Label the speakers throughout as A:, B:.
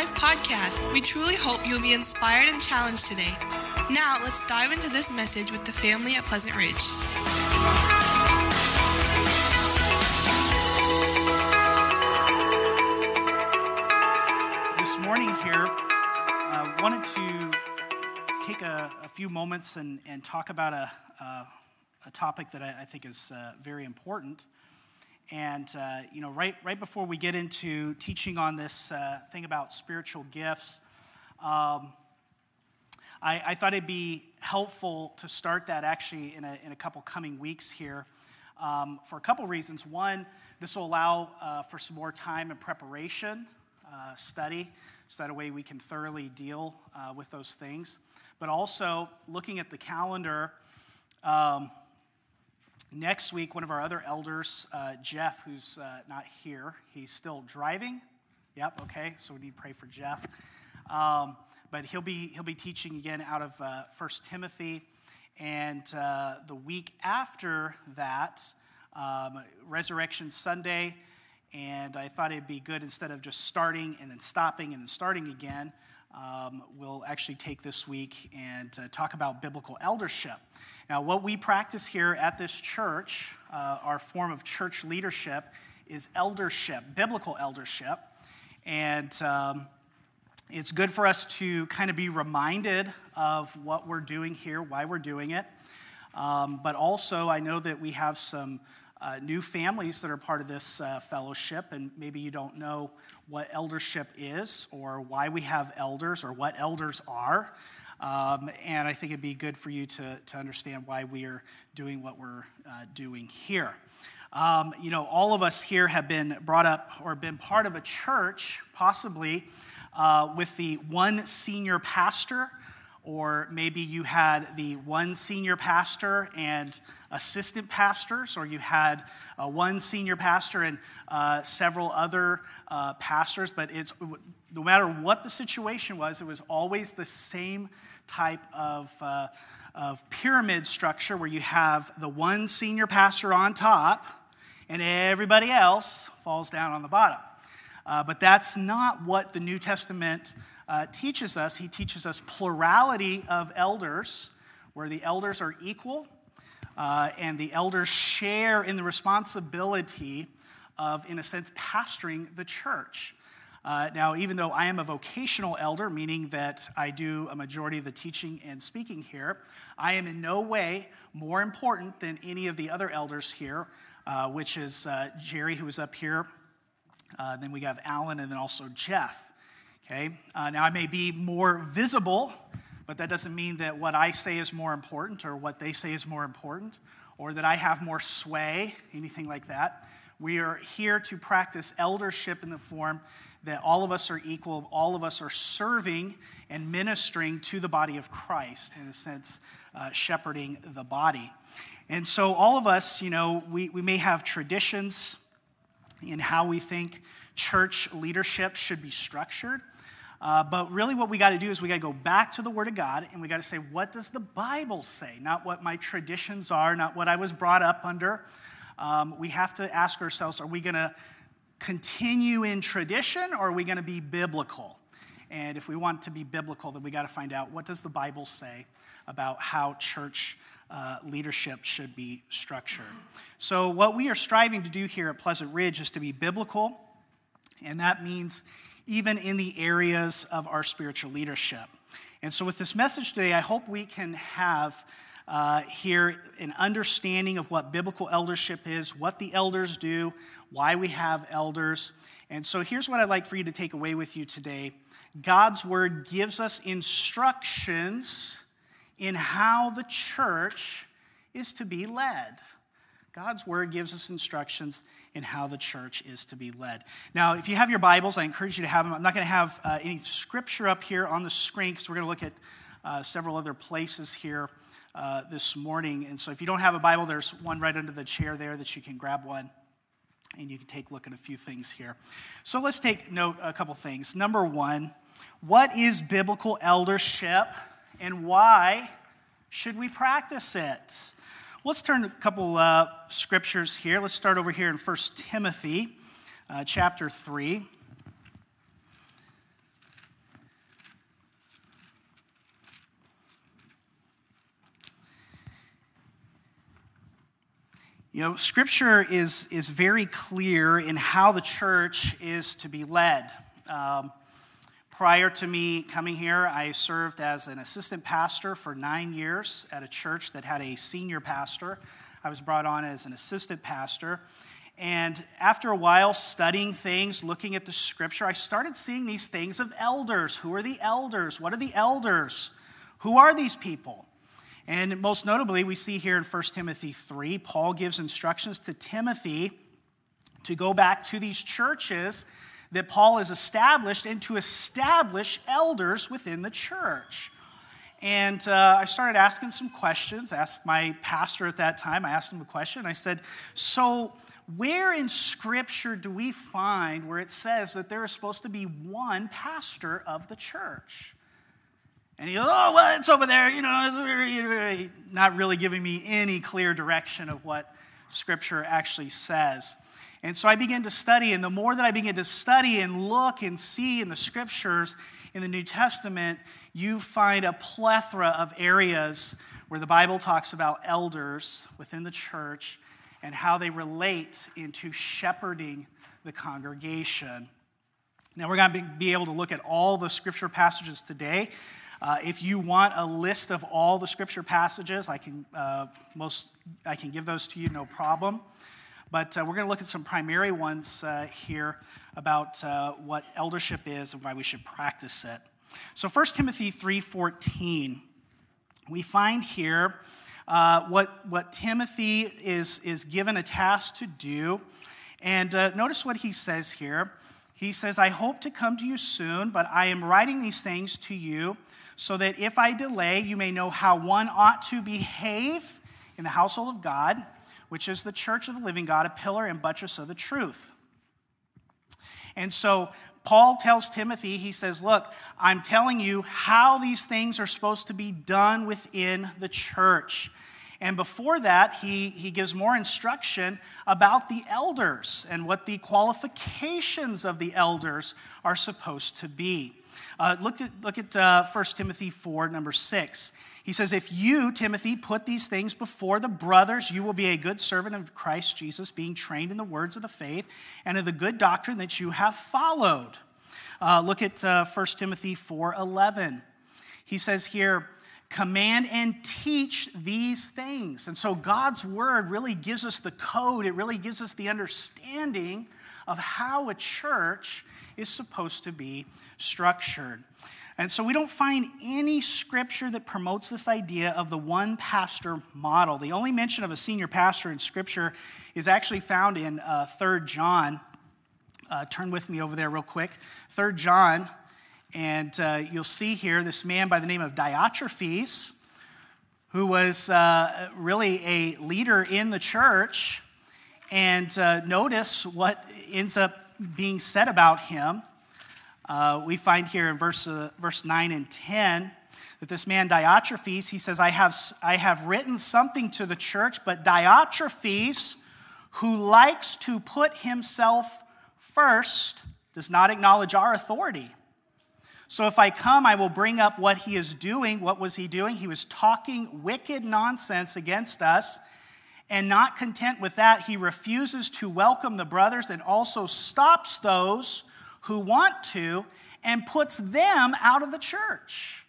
A: Life podcast. We truly hope you'll be inspired and challenged today. Now, let's dive into this message with the family at Pleasant Ridge.
B: This morning here, uh, wanted to take a, a few moments and, and talk about a, a, a topic that I, I think is uh, very important. And, uh, you know, right, right before we get into teaching on this uh, thing about spiritual gifts, um, I, I, thought it'd be helpful to start that actually in a, in a couple coming weeks here um, for a couple reasons. One, this will allow uh, for some more time and preparation, uh, study, so that way we can thoroughly deal uh, with those things. But also, looking at the calendar, um, Next week, one of our other elders, uh, Jeff, who's uh, not here, he's still driving. Yep, okay, so we need to pray for Jeff. Um, but he'll be, he'll be teaching again out of uh, 1 Timothy. And uh, the week after that, um, Resurrection Sunday, and I thought it'd be good instead of just starting and then stopping and then starting again, um, we'll actually take this week and uh, talk about biblical eldership. Now, what we practice here at this church, uh, our form of church leadership, is eldership, biblical eldership. And um, it's good for us to kind of be reminded of what we're doing here, why we're doing it. Um, but also, I know that we have some uh, new families that are part of this uh, fellowship, and maybe you don't know what eldership is, or why we have elders, or what elders are. Um, and I think it'd be good for you to, to understand why we are doing what we're uh, doing here. Um, you know, all of us here have been brought up or been part of a church, possibly uh, with the one senior pastor, or maybe you had the one senior pastor and assistant pastors, or you had uh, one senior pastor and uh, several other uh, pastors. But it's no matter what the situation was, it was always the same type of, uh, of pyramid structure where you have the one senior pastor on top and everybody else falls down on the bottom. Uh, but that's not what the New Testament uh, teaches us. He teaches us plurality of elders, where the elders are equal uh, and the elders share in the responsibility of, in a sense, pastoring the church. Uh, now, even though I am a vocational elder, meaning that I do a majority of the teaching and speaking here, I am in no way more important than any of the other elders here, uh, which is uh, Jerry, who is up here. Uh, then we have Alan, and then also Jeff. Okay. Uh, now, I may be more visible, but that doesn't mean that what I say is more important or what they say is more important or that I have more sway, anything like that. We are here to practice eldership in the form that all of us are equal, all of us are serving and ministering to the body of Christ, in a sense, uh, shepherding the body. And so, all of us, you know, we, we may have traditions in how we think church leadership should be structured. Uh, but really, what we got to do is we got to go back to the Word of God and we got to say, what does the Bible say? Not what my traditions are, not what I was brought up under. Um, we have to ask ourselves, are we going to continue in tradition or are we going to be biblical? And if we want to be biblical, then we got to find out what does the Bible say about how church uh, leadership should be structured. So, what we are striving to do here at Pleasant Ridge is to be biblical, and that means even in the areas of our spiritual leadership. And so, with this message today, I hope we can have uh, here an understanding of what biblical eldership is, what the elders do, why we have elders. And so here's what I'd like for you to take away with you today God's word gives us instructions in how the church is to be led. God's word gives us instructions in how the church is to be led. Now, if you have your Bibles, I encourage you to have them. I'm not going to have uh, any scripture up here on the screen because we're going to look at uh, several other places here uh, this morning. And so if you don't have a Bible, there's one right under the chair there that you can grab one and you can take a look at a few things here. So let's take note a couple things. Number one, what is biblical eldership and why should we practice it? Let's turn a couple uh, scriptures here. Let's start over here in 1 Timothy uh, chapter 3. You know, Scripture is, is very clear in how the church is to be led. Um, prior to me coming here, I served as an assistant pastor for nine years at a church that had a senior pastor. I was brought on as an assistant pastor. And after a while studying things, looking at the scripture, I started seeing these things of elders. Who are the elders? What are the elders? Who are these people? And most notably, we see here in 1 Timothy 3, Paul gives instructions to Timothy to go back to these churches that Paul has established and to establish elders within the church. And uh, I started asking some questions, asked my pastor at that time, I asked him a question. I said, So, where in Scripture do we find where it says that there is supposed to be one pastor of the church? And he goes, oh, well, it's over there, you know, not really giving me any clear direction of what Scripture actually says. And so I began to study, and the more that I began to study and look and see in the Scriptures in the New Testament, you find a plethora of areas where the Bible talks about elders within the church and how they relate into shepherding the congregation. Now, we're going to be able to look at all the scripture passages today. Uh, if you want a list of all the scripture passages, I can, uh, most, I can give those to you, no problem. But uh, we're going to look at some primary ones uh, here about uh, what eldership is and why we should practice it. So 1 Timothy 3.14, we find here uh, what, what Timothy is, is given a task to do. And notice what he says here. He says, I hope to come to you soon, but I am writing these things to you so that if I delay, you may know how one ought to behave in the household of God, which is the church of the living God, a pillar and buttress of the truth. And so Paul tells Timothy, he says, Look, I'm telling you how these things are supposed to be done within the church. And before that, he, he gives more instruction about the elders and what the qualifications of the elders are supposed to be. Uh, look at, look at uh, 1 Timothy 4, number 6. He says, If you, Timothy, put these things before the brothers, you will be a good servant of Christ Jesus, being trained in the words of the faith and in the good doctrine that you have followed. Uh, look at uh, 1 Timothy 4 11. He says here, command and teach these things. And so God's word really gives us the code, it really gives us the understanding of how a church is supposed to be structured. And so we don't find any scripture that promotes this idea of the one pastor model. The only mention of a senior pastor in scripture is actually found in uh, 3 John. Uh, turn with me over there, real quick. 3 John, and uh, you'll see here this man by the name of Diotrephes, who was uh, really a leader in the church. And uh, notice what ends up being said about him. Uh, we find here in verse, uh, verse 9 and 10 that this man Diotrephes, he says, I have, I have written something to the church, but Diotrephes, who likes to put himself first, does not acknowledge our authority. So if I come, I will bring up what he is doing. What was he doing? He was talking wicked nonsense against us. And not content with that, he refuses to welcome the brothers and also stops those who want to and puts them out of the church.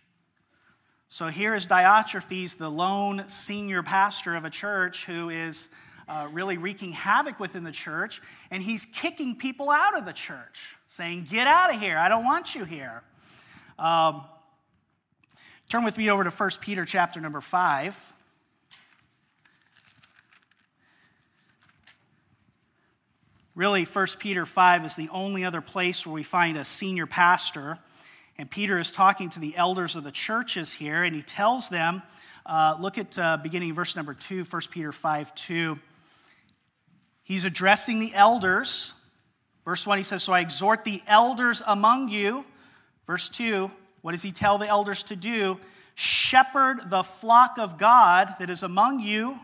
B: So here is Diotrephes, the lone senior pastor of a church who is uh, really wreaking havoc within the church, and he's kicking people out of the church, saying, Get out of here, I don't want you here. Um, turn with me over to 1 Peter chapter number 5. Really, 1 Peter 5 is the only other place where we find a senior pastor. And Peter is talking to the elders of the churches here, and he tells them, uh, look at uh, beginning verse number 2, 1 Peter 5 2. He's addressing the elders. Verse 1, he says, So I exhort the elders among you. Verse 2, what does he tell the elders to do? Shepherd the flock of God that is among you,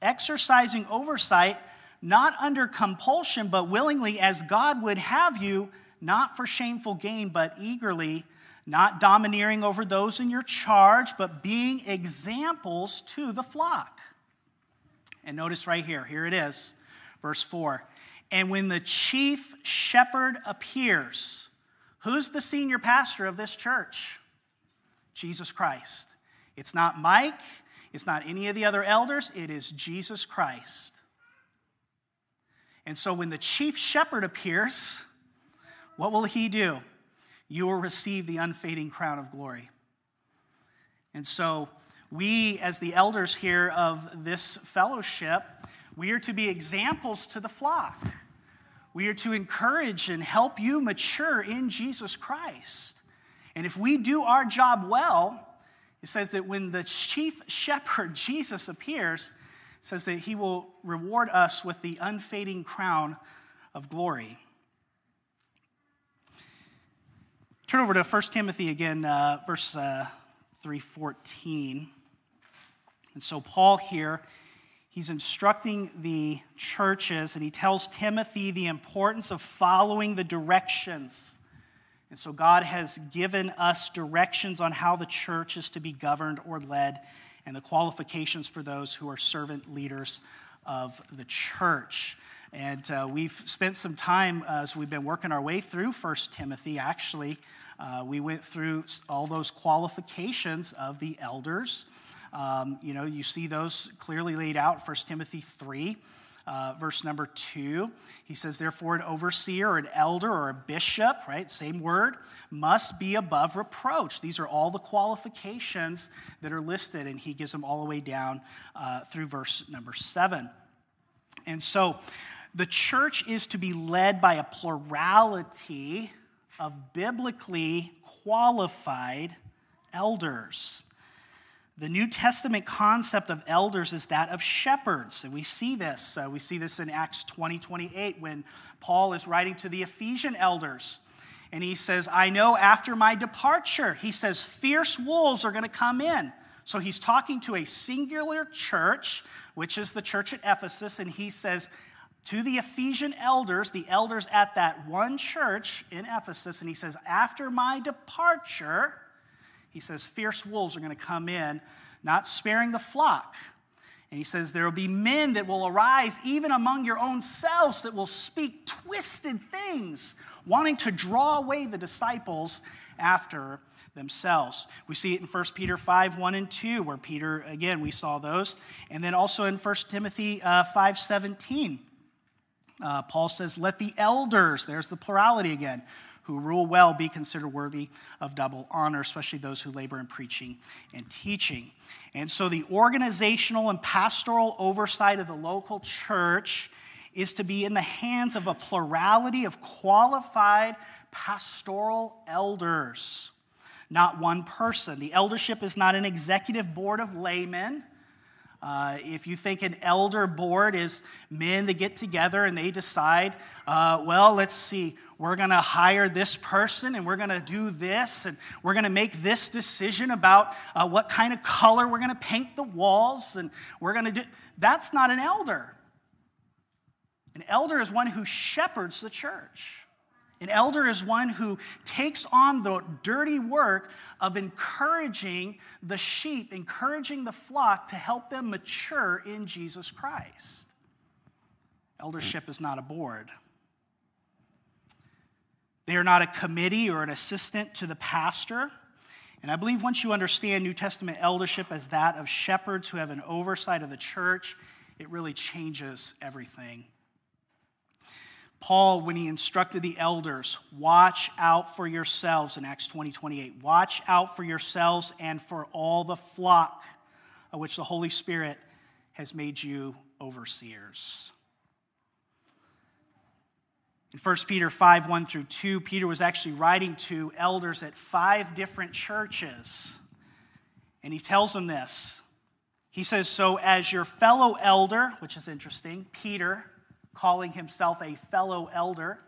B: exercising oversight not under compulsion, but willingly, as God would have you, not for shameful gain, but eagerly, not domineering over those in your charge, but being examples to the flock. And notice right here, here it is, verse 4. And when the chief shepherd appears, who's the senior pastor of this church? Jesus Christ. It's not Mike, it's not any of the other elders, it is Jesus Christ. And so when the chief shepherd appears, what will he do? You will receive the unfading crown of glory. And so, we, as the elders here of this fellowship, we are to be examples to the flock. We are to encourage and help you mature in Jesus Christ. And if we do our job well, it says that when the chief shepherd, Jesus, appears, says that he will reward us with the unfading crown of glory. Turn over to 1 Timothy again, uh, verse uh, 314. And so, Paul here, he's instructing the churches and he tells Timothy the importance of following the directions. And so, God has given us directions on how the church is to be governed or led and the qualifications for those who are servant leaders of the church. And uh, we've spent some time uh, as we've been working our way through First Timothy, actually. Uh, we went through all those qualifications of the elders. Um, you know, you see those clearly laid out, 1 Timothy 3. Uh, verse number two, he says, Therefore, an overseer or an elder or a bishop, right, same word, must be above reproach. These are all the qualifications that are listed, and he gives them all the way down uh, through verse number seven. And so, the church is to be led by a plurality of biblically qualified elders. The New Testament concept of elders is that of shepherds. And we see this. Uh, we see this in Acts 20 28 when Paul is writing to the Ephesian elders. And he says, I know after my departure, he says, fierce wolves are going to come in. So he's talking to a singular church, which is the church at Ephesus. And he says, to the Ephesian elders, the elders at that one church in Ephesus, and he says, After my departure, he says, fierce wolves are going to come in, not sparing the flock. And he says, There will be men that will arise even among your own selves that will speak twisted things, wanting to draw away the disciples after themselves. We see it in 1 Peter 5 1 and 2, where Peter, again, we saw those. And then also in 1 Timothy uh, 5 17 uh, Paul says, Let the elders, there's the plurality again, who rule well be considered worthy of double honor, especially those who labor in preaching and teaching. And so the organizational and pastoral oversight of the local church is to be in the hands of a plurality of qualified pastoral elders, not one person. The eldership is not an executive board of laymen uh, if you think an elder board is men that get together and they decide, uh, well, let's see, we're going to hire this person and we're going to do this and we're going to make this decision about uh, what kind of color we're going to paint the walls and we're going to do. That's not an elder. An elder is one who shepherds the church. An elder is one who takes on the dirty work of encouraging the sheep, encouraging the flock to help them mature in Jesus Christ. Eldership is not a board. They are not a committee or an assistant to the pastor. And I believe once you understand New Testament eldership as that of shepherds who have an oversight of the church, it really changes everything Paul, when he instructed the elders, watch out for yourselves in Acts 20 28. Watch out for yourselves and for all the flock of which the Holy Spirit has made you overseers. In 1 Peter 5 1 through 2, Peter was actually writing to elders at five different churches. And he tells them this. He says, So, as your fellow elder, which is interesting, Peter, calling himself a fellow elder,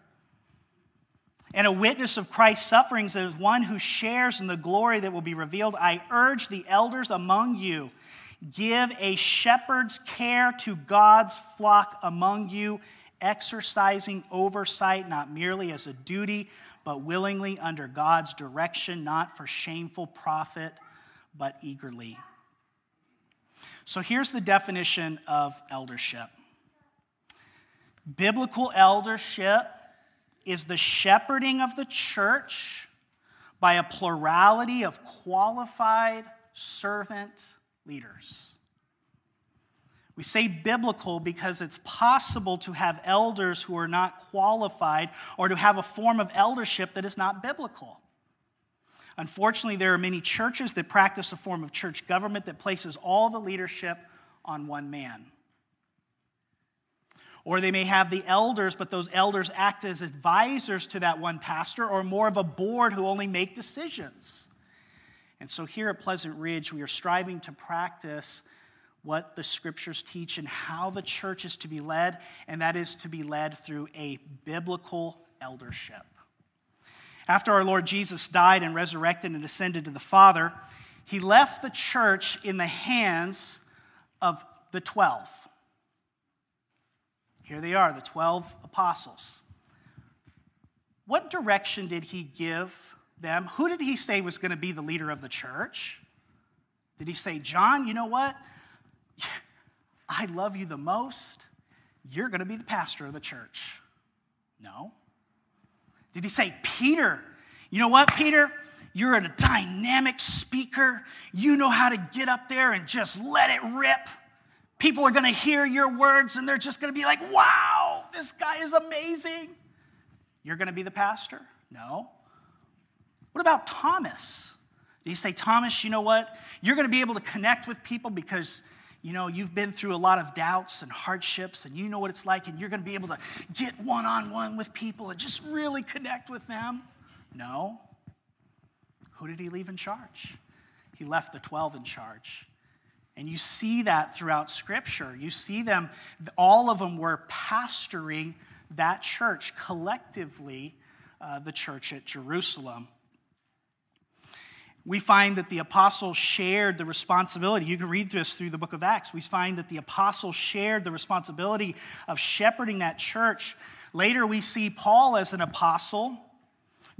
B: and a witness of Christ's sufferings as one who shares in the glory that will be revealed, I urge the elders among you give a shepherd's care to God's flock among you, exercising oversight not merely as a duty, but willingly under God's direction, not for shameful profit, but eagerly. So here's the definition of eldership biblical eldership is the shepherding of the church by a plurality of qualified servant leaders. We say biblical because it's possible to have elders who are not qualified or to have a form of eldership that is not biblical. Unfortunately, there are many churches that practice a form of church government that places all the leadership on one man. Or they may have the elders, but those elders act as advisors to that one pastor, or more of a board who only make decisions. And so here at Pleasant Ridge, we are striving to practice what the scriptures teach and how the church is to be led, and that is to be led through a biblical eldership. After our Lord Jesus died and resurrected and ascended to the Father, he left the church in the hands of the 12. Here they are, the 12 apostles. What direction did he give them? Who did he say was going to be the leader of the church? Did he say, John, you know what? I love you the most. You're going to be the pastor of the church. No. Did he say, Peter, you know what, Peter? You're a dynamic speaker. You know how to get up there and just let it rip. People are going to hear your words and they're just going to be like, wow, this guy is amazing. You're going to be the pastor? No. What about Thomas? Did he say, Thomas, you know what? You're going to be able to connect with people because, you know, you've been through a lot of doubts and hardships and you know what it's like and you're going to be able to get one on one with people and just really connect with them? No. Who did he leave in charge? He left the 12 in charge. And you see that throughout Scripture. You see them, all of them were pastoring that church collectively, uh, the church at Jerusalem. We find that the apostles shared the responsibility. You can read this through the book of Acts. We find that the apostles shared the responsibility of shepherding that church. Later, we see Paul as an apostle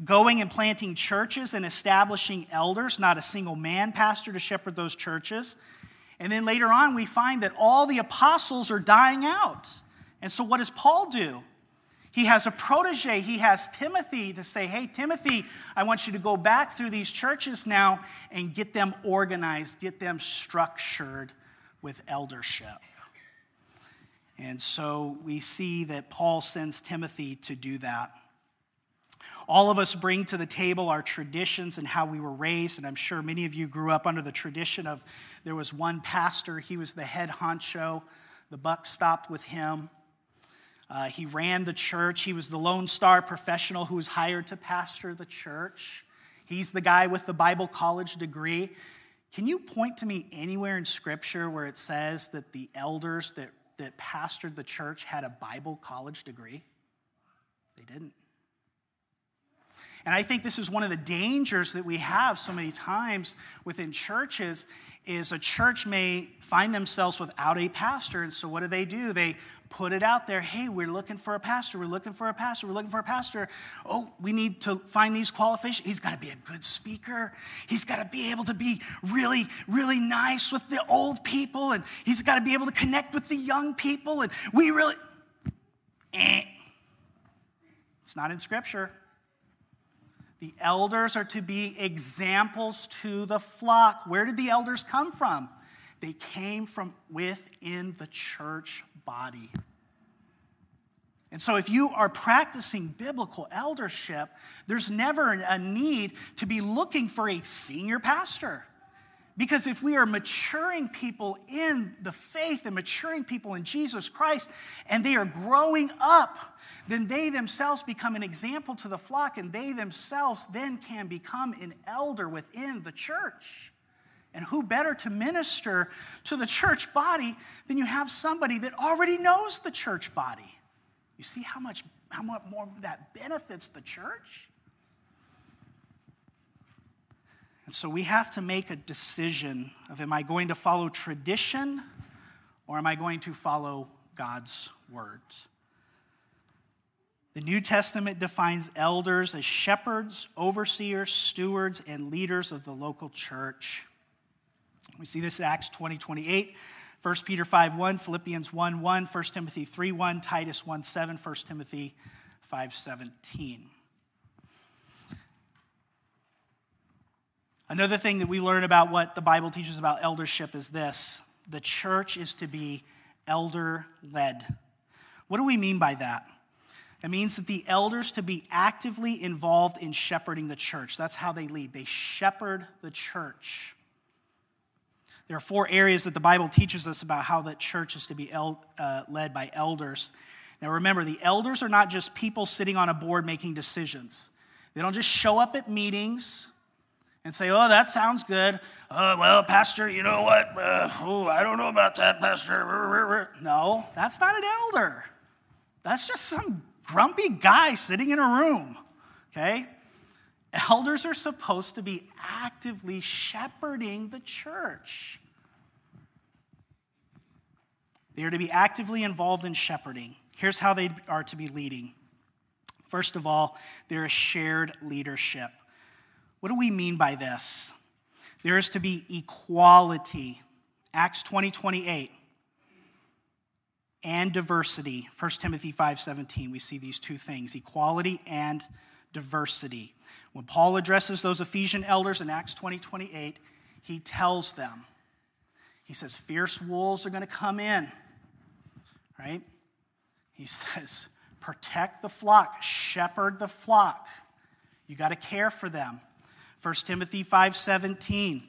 B: going and planting churches and establishing elders, not a single man pastor to shepherd those churches. And then later on, we find that all the apostles are dying out. And so, what does Paul do? He has a protege. He has Timothy to say, Hey, Timothy, I want you to go back through these churches now and get them organized, get them structured with eldership. And so we see that Paul sends Timothy to do that. All of us bring to the table our traditions and how we were raised, and I'm sure many of you grew up under the tradition of there was one pastor, he was the head honcho. The buck stopped with him. Uh, he ran the church. He was the Lone Star professional who was hired to pastor the church. He's the guy with the Bible college degree. Can you point to me anywhere in Scripture where it says that the elders that, that pastored the church had a Bible college degree? They didn't. And I think this is one of the dangers that we have so many times within churches is a church may find themselves without a pastor. And so what do they do? They put it out there hey, we're looking for a pastor, we're looking for a pastor, we're looking for a pastor. Oh, we need to find these qualifications. He's got to be a good speaker, he's got to be able to be really, really nice with the old people, and he's got to be able to connect with the young people. And we really, eh. It's not in Scripture. The elders are to be examples to the flock. Where did the elders come from? They came from within the church body. And so, if you are practicing biblical eldership, there's never a need to be looking for a senior pastor. Because if we are maturing people in the faith and maturing people in Jesus Christ, and they are growing up, then they themselves become an example to the flock, and they themselves then can become an elder within the church. And who better to minister to the church body than you have somebody that already knows the church body? You see how much, how much more that benefits the church? And so we have to make a decision of am I going to follow tradition or am I going to follow God's word? The New Testament defines elders as shepherds, overseers, stewards, and leaders of the local church. We see this in Acts 20 28. 1 Peter 5 1, Philippians 1 1, 1 Timothy 3 1, Titus 1 7, 1 Timothy 5 17. Another thing that we learn about what the Bible teaches about eldership is this the church is to be elder led. What do we mean by that? It means that the elders to be actively involved in shepherding the church. That's how they lead. They shepherd the church. There are four areas that the Bible teaches us about how the church is to be el- uh, led by elders. Now remember, the elders are not just people sitting on a board making decisions. They don't just show up at meetings and say, oh, that sounds good. Uh, well, Pastor, you know what? Uh, oh, I don't know about that, Pastor. No, that's not an elder. That's just some grumpy guy sitting in a room, okay? Elders are supposed to be actively shepherding the church. They are to be actively involved in shepherding. Here's how they are to be leading. First of all, there is shared leadership. What do we mean by this? There is to be equality. Acts 20 28 and diversity. 1 timothy 5.17 we see these two things equality and diversity. When paul addresses those ephesian elders in acts 20 28 he tells them. He says fierce wolves are going to come in right? He says protect the flock shepherd the flock. You got to care for them 1 timothy 5.17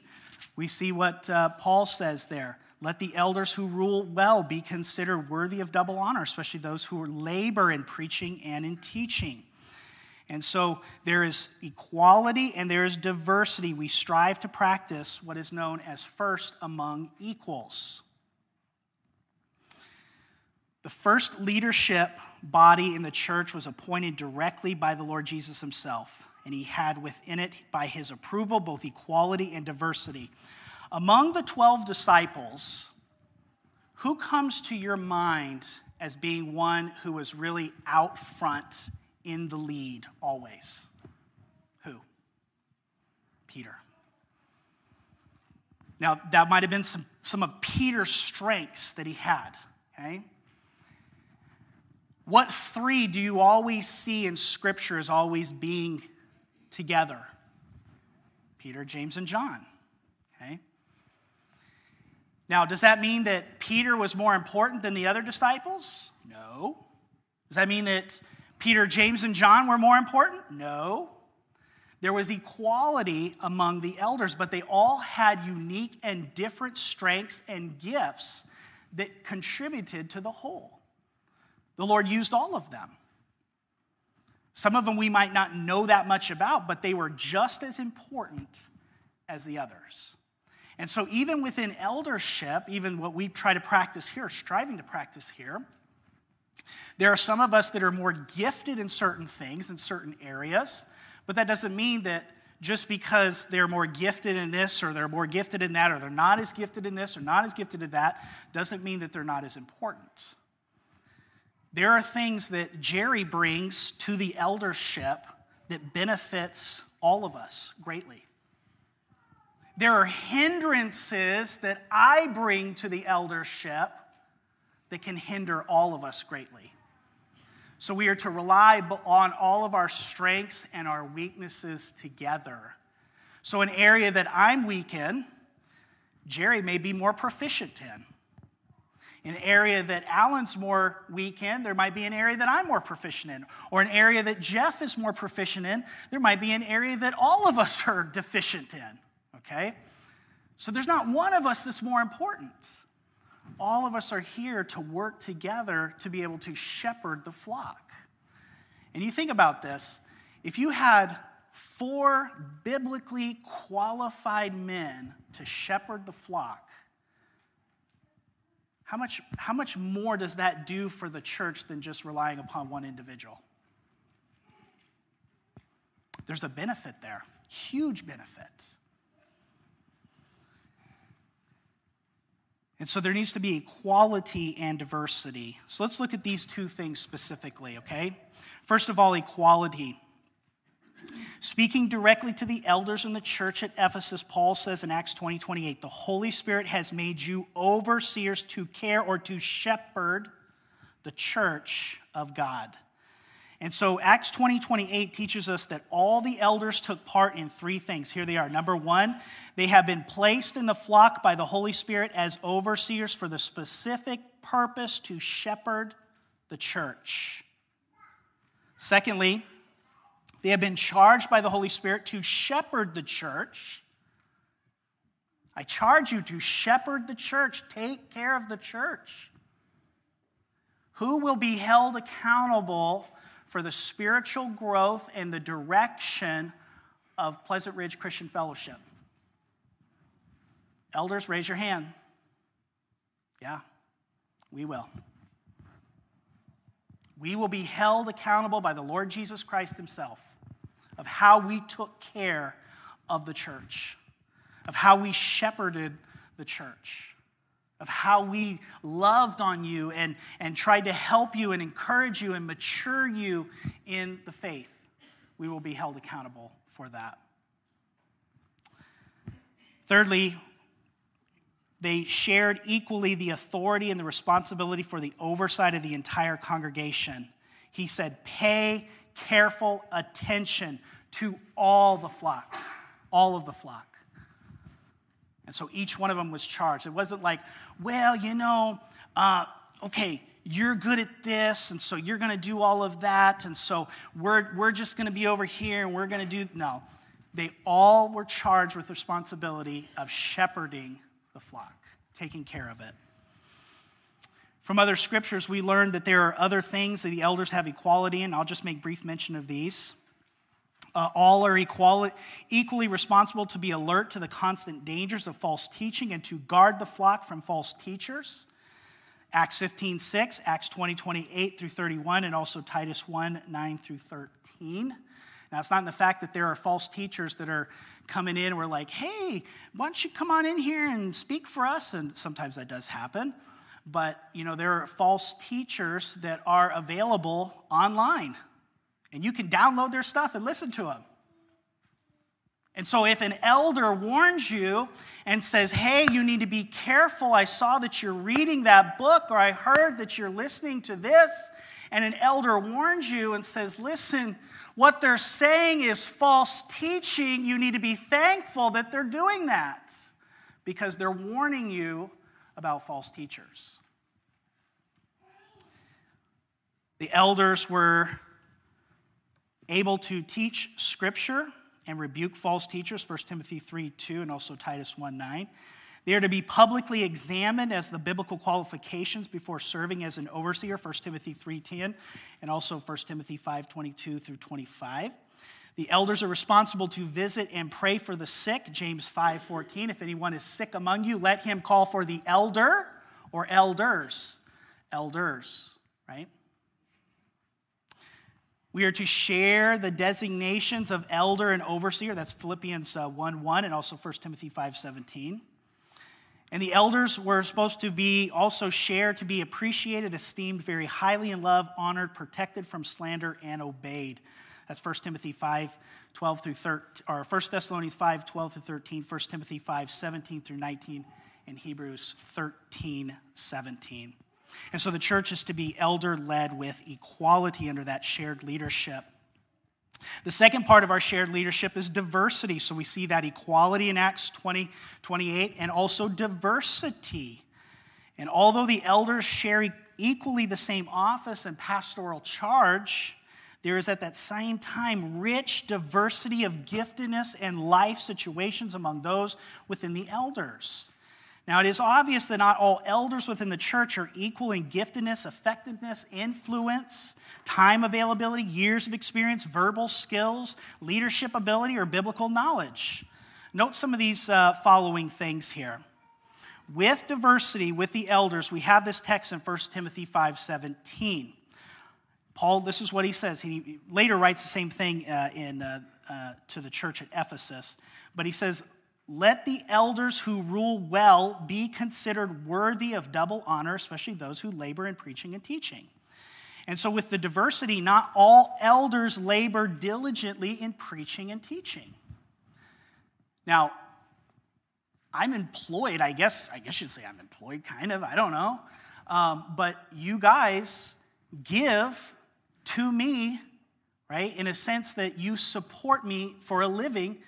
B: we see what uh, paul says there let the elders who rule well be considered worthy of double honor, especially those who labor in preaching and in teaching. And so there is equality and there is diversity. We strive to practice what is known as first among equals. The first leadership body in the church was appointed directly by the Lord Jesus himself, and he had within it, by his approval, both equality and diversity. Among the 12 disciples, who comes to your mind as being one who was really out front in the lead always? Who? Peter. Now, that might have been some, some of Peter's strengths that he had, okay? What three do you always see in Scripture as always being together? Peter, James, and John, okay? Now, does that mean that Peter was more important than the other disciples? No. Does that mean that Peter, James, and John were more important? No. There was equality among the elders, but they all had unique and different strengths and gifts that contributed to the whole. The Lord used all of them. Some of them we might not know that much about, but they were just as important as the others. And so, even within eldership, even what we try to practice here, striving to practice here, there are some of us that are more gifted in certain things, in certain areas, but that doesn't mean that just because they're more gifted in this or they're more gifted in that or they're not as gifted in this or not as gifted in that doesn't mean that they're not as important. There are things that Jerry brings to the eldership that benefits all of us greatly. There are hindrances that I bring to the eldership that can hinder all of us greatly. So we are to rely on all of our strengths and our weaknesses together. So, an area that I'm weak in, Jerry may be more proficient in. An area that Alan's more weak in, there might be an area that I'm more proficient in. Or an area that Jeff is more proficient in, there might be an area that all of us are deficient in okay? So there's not one of us that's more important. All of us are here to work together to be able to shepherd the flock. And you think about this if you had four biblically qualified men to shepherd the flock, how much, how much more does that do for the church than just relying upon one individual? There's a benefit there, huge benefit. And so there needs to be equality and diversity. So let's look at these two things specifically, okay? First of all, equality. Speaking directly to the elders in the church at Ephesus, Paul says in Acts 20 28, the Holy Spirit has made you overseers to care or to shepherd the church of God. And so Acts 20 28 teaches us that all the elders took part in three things. Here they are. Number one, they have been placed in the flock by the Holy Spirit as overseers for the specific purpose to shepherd the church. Secondly, they have been charged by the Holy Spirit to shepherd the church. I charge you to shepherd the church, take care of the church. Who will be held accountable for the spiritual growth and the direction of Pleasant Ridge Christian Fellowship? Elders, raise your hand. Yeah, we will. We will be held accountable by the Lord Jesus Christ Himself of how we took care of the church, of how we shepherded the church, of how we loved on you and, and tried to help you and encourage you and mature you in the faith. We will be held accountable for that. Thirdly, they shared equally the authority and the responsibility for the oversight of the entire congregation. He said, Pay careful attention to all the flock, all of the flock. And so each one of them was charged. It wasn't like, well, you know, uh, okay, you're good at this, and so you're going to do all of that, and so we're, we're just going to be over here and we're going to do. No. They all were charged with responsibility of shepherding the flock, taking care of it. From other scriptures, we learned that there are other things that the elders have equality in. I'll just make brief mention of these. Uh, all are equally, equally responsible to be alert to the constant dangers of false teaching and to guard the flock from false teachers. Acts 15, 6, Acts 20, 28 through 31, and also Titus 1, 9 through 13. Now, it's not in the fact that there are false teachers that are coming in we're like, hey, why don't you come on in here and speak for us? And sometimes that does happen. But, you know, there are false teachers that are available online. And you can download their stuff and listen to them. And so, if an elder warns you and says, Hey, you need to be careful, I saw that you're reading that book, or I heard that you're listening to this, and an elder warns you and says, Listen, what they're saying is false teaching, you need to be thankful that they're doing that because they're warning you about false teachers. The elders were able to teach scripture and rebuke false teachers 1 timothy 3 2 and also titus 1 9 they are to be publicly examined as the biblical qualifications before serving as an overseer 1 timothy 3.10 and also 1 timothy 5.22 through 25 the elders are responsible to visit and pray for the sick james 5.14 if anyone is sick among you let him call for the elder or elders elders right we are to share the designations of elder and overseer. That's Philippians uh, 1 1 and also 1 Timothy 5 17. And the elders were supposed to be also shared to be appreciated, esteemed very highly in love, honored, protected from slander, and obeyed. That's 1 Timothy 5 12 through 13, or 1 Thessalonians 5 12 through 13, 1 Timothy 5 17 through 19, and Hebrews 13 17. And so the church is to be elder led with equality under that shared leadership. The second part of our shared leadership is diversity. So we see that equality in Acts 20, 28, and also diversity. And although the elders share equally the same office and pastoral charge, there is at that same time rich diversity of giftedness and life situations among those within the elders. Now, it is obvious that not all elders within the church are equal in giftedness, effectiveness, influence, time availability, years of experience, verbal skills, leadership ability, or biblical knowledge. Note some of these uh, following things here. With diversity with the elders, we have this text in 1 Timothy 5:17. Paul, this is what he says. He later writes the same thing uh, in, uh, uh to the church at Ephesus, but he says, let the elders who rule well be considered worthy of double honor, especially those who labor in preaching and teaching. And so, with the diversity, not all elders labor diligently in preaching and teaching. Now, I'm employed, I guess, I guess you'd say I'm employed, kind of, I don't know. Um, but you guys give to me, right, in a sense that you support me for a living.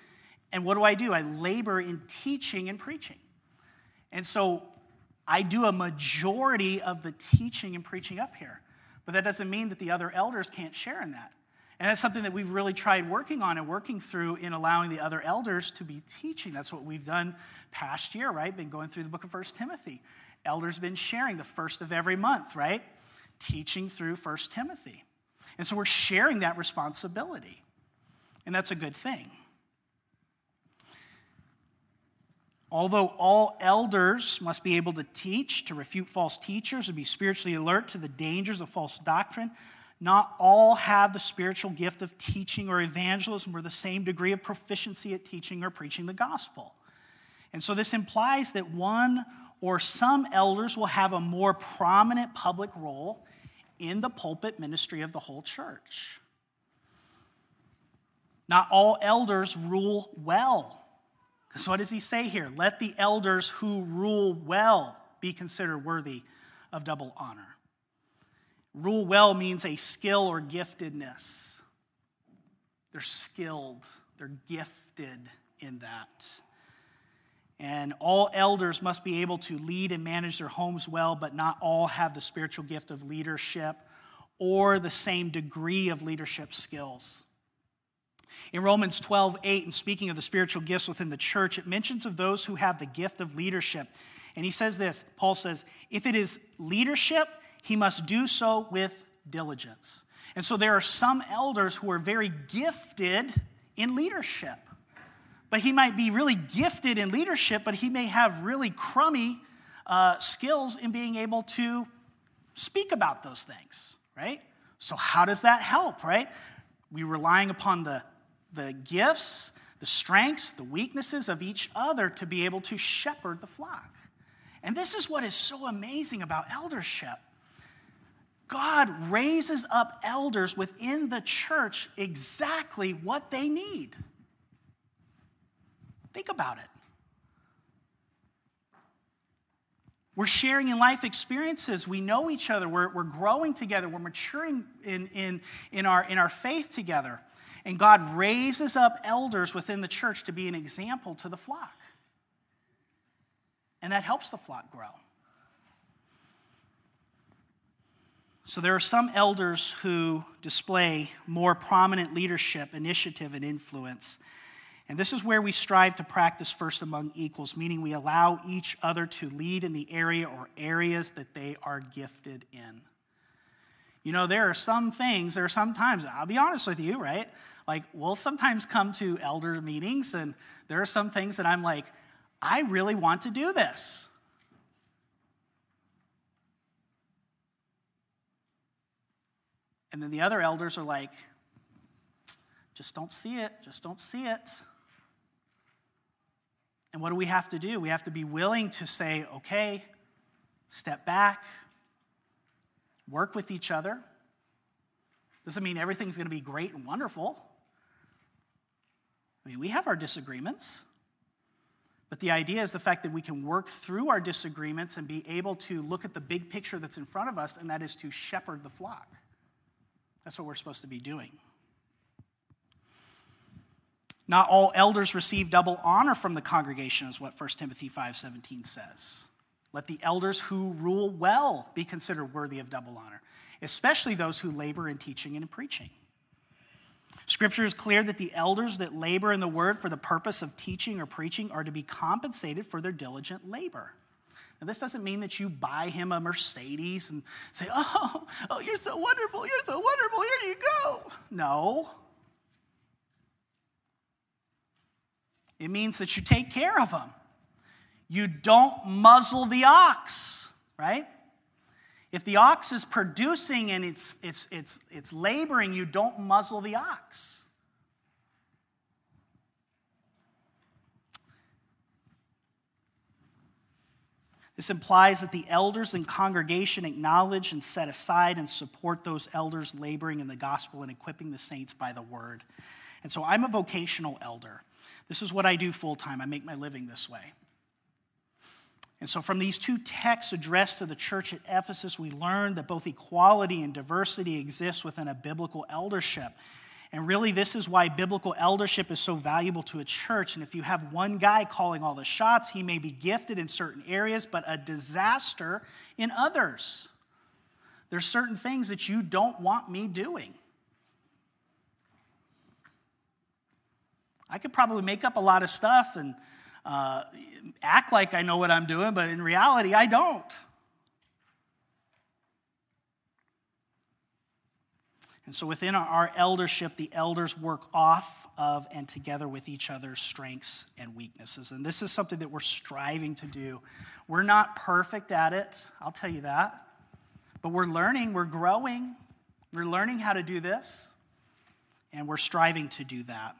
B: And what do I do? I labor in teaching and preaching. And so I do a majority of the teaching and preaching up here. But that doesn't mean that the other elders can't share in that. And that's something that we've really tried working on and working through in allowing the other elders to be teaching. That's what we've done past year, right? Been going through the book of First Timothy. Elders been sharing the first of every month, right? Teaching through First Timothy. And so we're sharing that responsibility. And that's a good thing. Although all elders must be able to teach, to refute false teachers, and be spiritually alert to the dangers of false doctrine, not all have the spiritual gift of teaching or evangelism or the same degree of proficiency at teaching or preaching the gospel. And so this implies that one or some elders will have a more prominent public role in the pulpit ministry of the whole church. Not all elders rule well. So, what does he say here? Let the elders who rule well be considered worthy of double honor. Rule well means a skill or giftedness. They're skilled, they're gifted in that. And all elders must be able to lead and manage their homes well, but not all have the spiritual gift of leadership or the same degree of leadership skills. In Romans 12, 8, and speaking of the spiritual gifts within the church, it mentions of those who have the gift of leadership. And he says this Paul says, if it is leadership, he must do so with diligence. And so there are some elders who are very gifted in leadership. But he might be really gifted in leadership, but he may have really crummy uh, skills in being able to speak about those things, right? So, how does that help, right? We're relying upon the, the gifts, the strengths, the weaknesses of each other to be able to shepherd the flock. And this is what is so amazing about eldership God raises up elders within the church exactly what they need. Think about it. We're sharing in life experiences. We know each other. We're, we're growing together. We're maturing in, in, in, our, in our faith together. And God raises up elders within the church to be an example to the flock. And that helps the flock grow. So there are some elders who display more prominent leadership, initiative, and influence. And this is where we strive to practice first among equals, meaning we allow each other to lead in the area or areas that they are gifted in. You know, there are some things, there are some times, I'll be honest with you, right? Like, we'll sometimes come to elder meetings, and there are some things that I'm like, I really want to do this. And then the other elders are like, just don't see it, just don't see it. And what do we have to do? We have to be willing to say, okay, step back, work with each other. Doesn't mean everything's going to be great and wonderful. I mean, we have our disagreements. But the idea is the fact that we can work through our disagreements and be able to look at the big picture that's in front of us, and that is to shepherd the flock. That's what we're supposed to be doing. Not all elders receive double honor from the congregation, is what 1 Timothy 5:17 says. Let the elders who rule well be considered worthy of double honor, especially those who labor in teaching and in preaching. Scripture is clear that the elders that labor in the word for the purpose of teaching or preaching are to be compensated for their diligent labor. Now, this doesn't mean that you buy him a Mercedes and say, Oh, oh, you're so wonderful, you're so wonderful, here you go. No. It means that you take care of them. You don't muzzle the ox, right? If the ox is producing and it's, it's, it's, it's laboring, you don't muzzle the ox. This implies that the elders and congregation acknowledge and set aside and support those elders laboring in the gospel and equipping the saints by the word. And so I'm a vocational elder. This is what I do full time. I make my living this way. And so, from these two texts addressed to the church at Ephesus, we learn that both equality and diversity exist within a biblical eldership. And really, this is why biblical eldership is so valuable to a church. And if you have one guy calling all the shots, he may be gifted in certain areas, but a disaster in others. There's certain things that you don't want me doing. I could probably make up a lot of stuff and uh, act like I know what I'm doing, but in reality, I don't. And so within our eldership, the elders work off of and together with each other's strengths and weaknesses. And this is something that we're striving to do. We're not perfect at it, I'll tell you that. But we're learning, we're growing, we're learning how to do this, and we're striving to do that.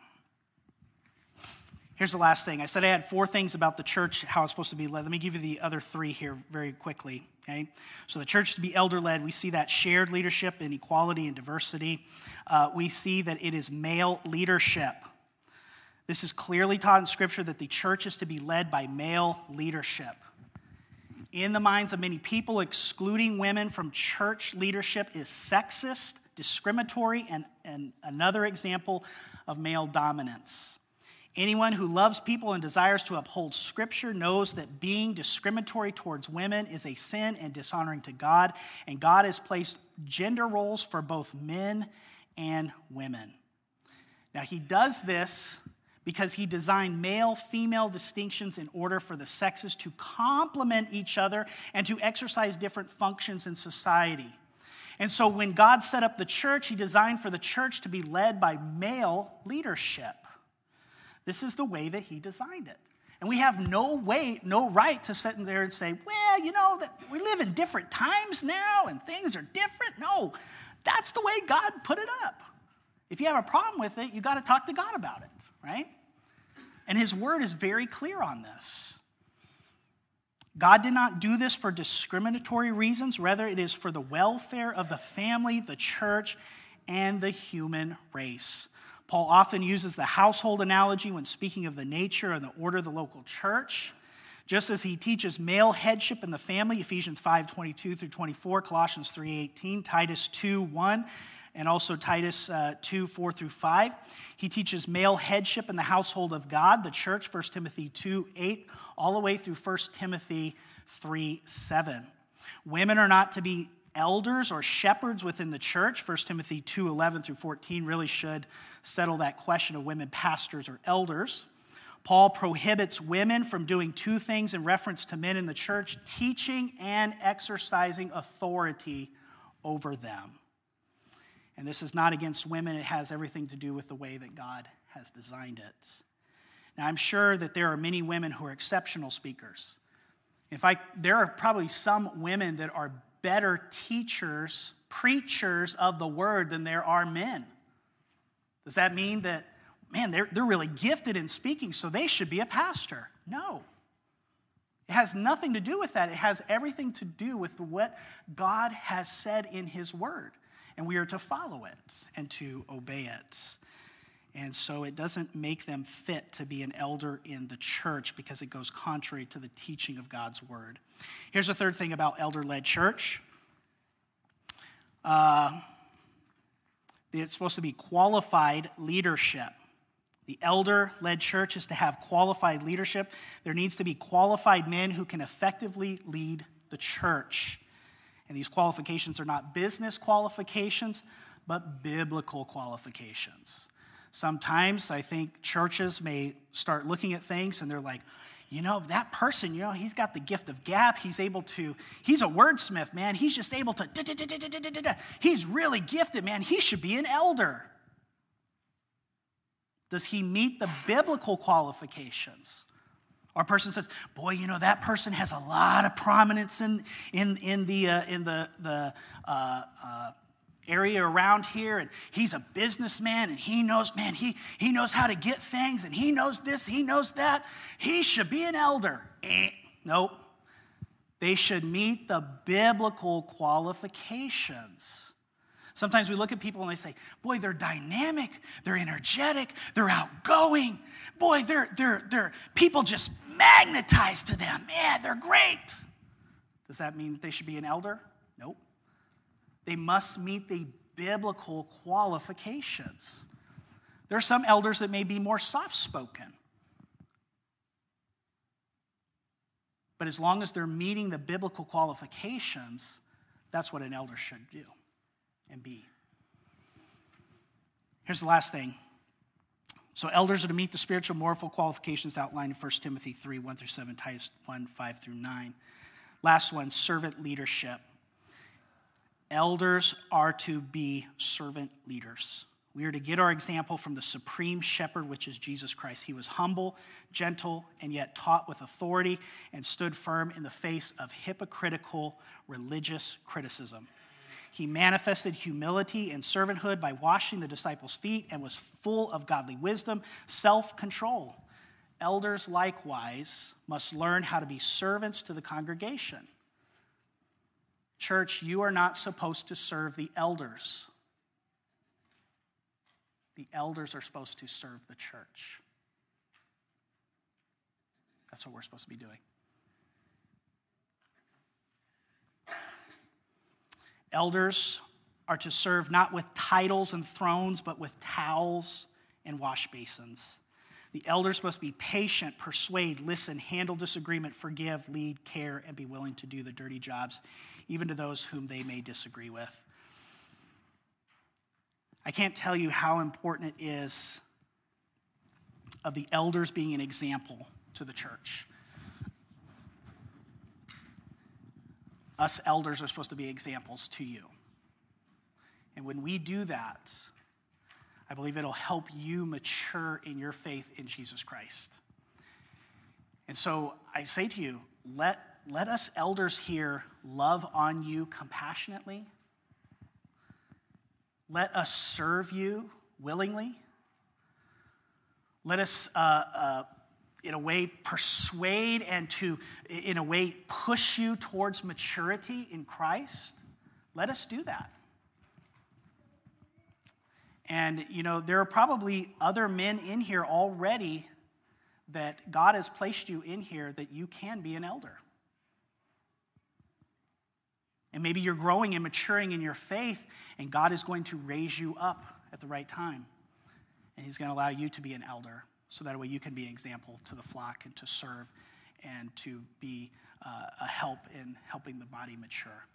B: Here's the last thing. I said I had four things about the church, how it's supposed to be led. Let me give you the other three here very quickly. Okay? So, the church to be elder led, we see that shared leadership and equality and diversity. Uh, we see that it is male leadership. This is clearly taught in Scripture that the church is to be led by male leadership. In the minds of many people, excluding women from church leadership is sexist, discriminatory, and, and another example of male dominance. Anyone who loves people and desires to uphold Scripture knows that being discriminatory towards women is a sin and dishonoring to God, and God has placed gender roles for both men and women. Now, He does this because He designed male female distinctions in order for the sexes to complement each other and to exercise different functions in society. And so, when God set up the church, He designed for the church to be led by male leadership. This is the way that he designed it. And we have no way, no right to sit in there and say, well, you know, that we live in different times now and things are different. No, that's the way God put it up. If you have a problem with it, you got to talk to God about it, right? And his word is very clear on this. God did not do this for discriminatory reasons, rather, it is for the welfare of the family, the church, and the human race. Paul often uses the household analogy when speaking of the nature and the order of the local church. Just as he teaches male headship in the family, Ephesians 5 22 through 24, Colossians 3 18, Titus 2 1, and also Titus uh, 2 4 through 5. He teaches male headship in the household of God, the church, 1 Timothy 2 8, all the way through 1 Timothy 3 7. Women are not to be elders or shepherds within the church. 1 timothy 2 11 through 14 really should settle that question of women pastors or elders. Paul prohibits women from doing two things in reference to men in the church teaching and exercising authority over them. And this is not against women. It has everything to do with the way that god has designed it. Now i'm sure that there are many women who are exceptional speakers. In fact, there are probably some women that are better teachers, preachers of the word than there are men. Does that mean that, man, they're, they're really gifted in speaking, so they should be a pastor? No. It has nothing to do with that. It has everything to do with what God has said in His Word. And we are to follow it and to obey it. And so it doesn't make them fit to be an elder in the church because it goes contrary to the teaching of God's word. Here's the third thing about elder led church uh, it's supposed to be qualified leadership. The elder led church is to have qualified leadership. There needs to be qualified men who can effectively lead the church. And these qualifications are not business qualifications, but biblical qualifications. Sometimes I think churches may start looking at things and they're like, you know, that person, you know, he's got the gift of gap. He's able to, he's a wordsmith, man. He's just able to, he's really gifted, man. He should be an elder. Does he meet the biblical qualifications? A person says, boy, you know, that person has a lot of prominence in, in, in the, uh, in the, the uh, uh, area around here and he's a businessman and he knows man he, he knows how to get things and he knows this he knows that he should be an elder eh, nope They should meet the biblical qualifications. Sometimes we look at people and they say, Boy, they're dynamic, they're energetic, they're outgoing. Boy, they're, they're, they're, people just magnetized to them. Man, they're great. Does that mean that they should be an elder? Nope. They must meet the biblical qualifications. There are some elders that may be more soft spoken. But as long as they're meeting the biblical qualifications, that's what an elder should do and be. Here's the last thing. So, elders are to meet the spiritual moral qualifications outlined in 1 Timothy 3 1 through 7, Titus 1 5 through 9. Last one servant leadership. Elders are to be servant leaders. We are to get our example from the supreme shepherd, which is Jesus Christ. He was humble, gentle, and yet taught with authority and stood firm in the face of hypocritical religious criticism. He manifested humility and servanthood by washing the disciples' feet and was full of godly wisdom, self control. Elders likewise must learn how to be servants to the congregation. Church, you are not supposed to serve the elders. The elders are supposed to serve the church. That's what we're supposed to be doing. Elders are to serve not with titles and thrones, but with towels and wash basins. The elders must be patient, persuade, listen, handle disagreement, forgive, lead, care, and be willing to do the dirty jobs, even to those whom they may disagree with. I can't tell you how important it is of the elders being an example to the church. Us elders are supposed to be examples to you. And when we do that, I believe it'll help you mature in your faith in Jesus Christ. And so I say to you, let, let us elders here love on you compassionately. Let us serve you willingly. Let us, uh, uh, in a way, persuade and to, in a way, push you towards maturity in Christ. Let us do that. And, you know, there are probably other men in here already that God has placed you in here that you can be an elder. And maybe you're growing and maturing in your faith, and God is going to raise you up at the right time. And He's going to allow you to be an elder so that way you can be an example to the flock and to serve and to be uh, a help in helping the body mature.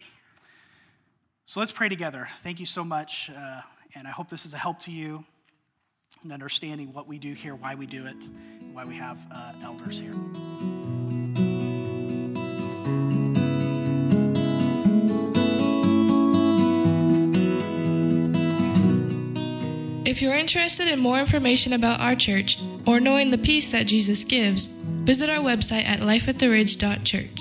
B: So let's pray together. Thank you so much. Uh, and I hope this is a help to you in understanding what we do here, why we do it, why we have uh, elders here.
A: If you're interested in more information about our church or knowing the peace that Jesus gives, visit our website at lifeattheridge.church.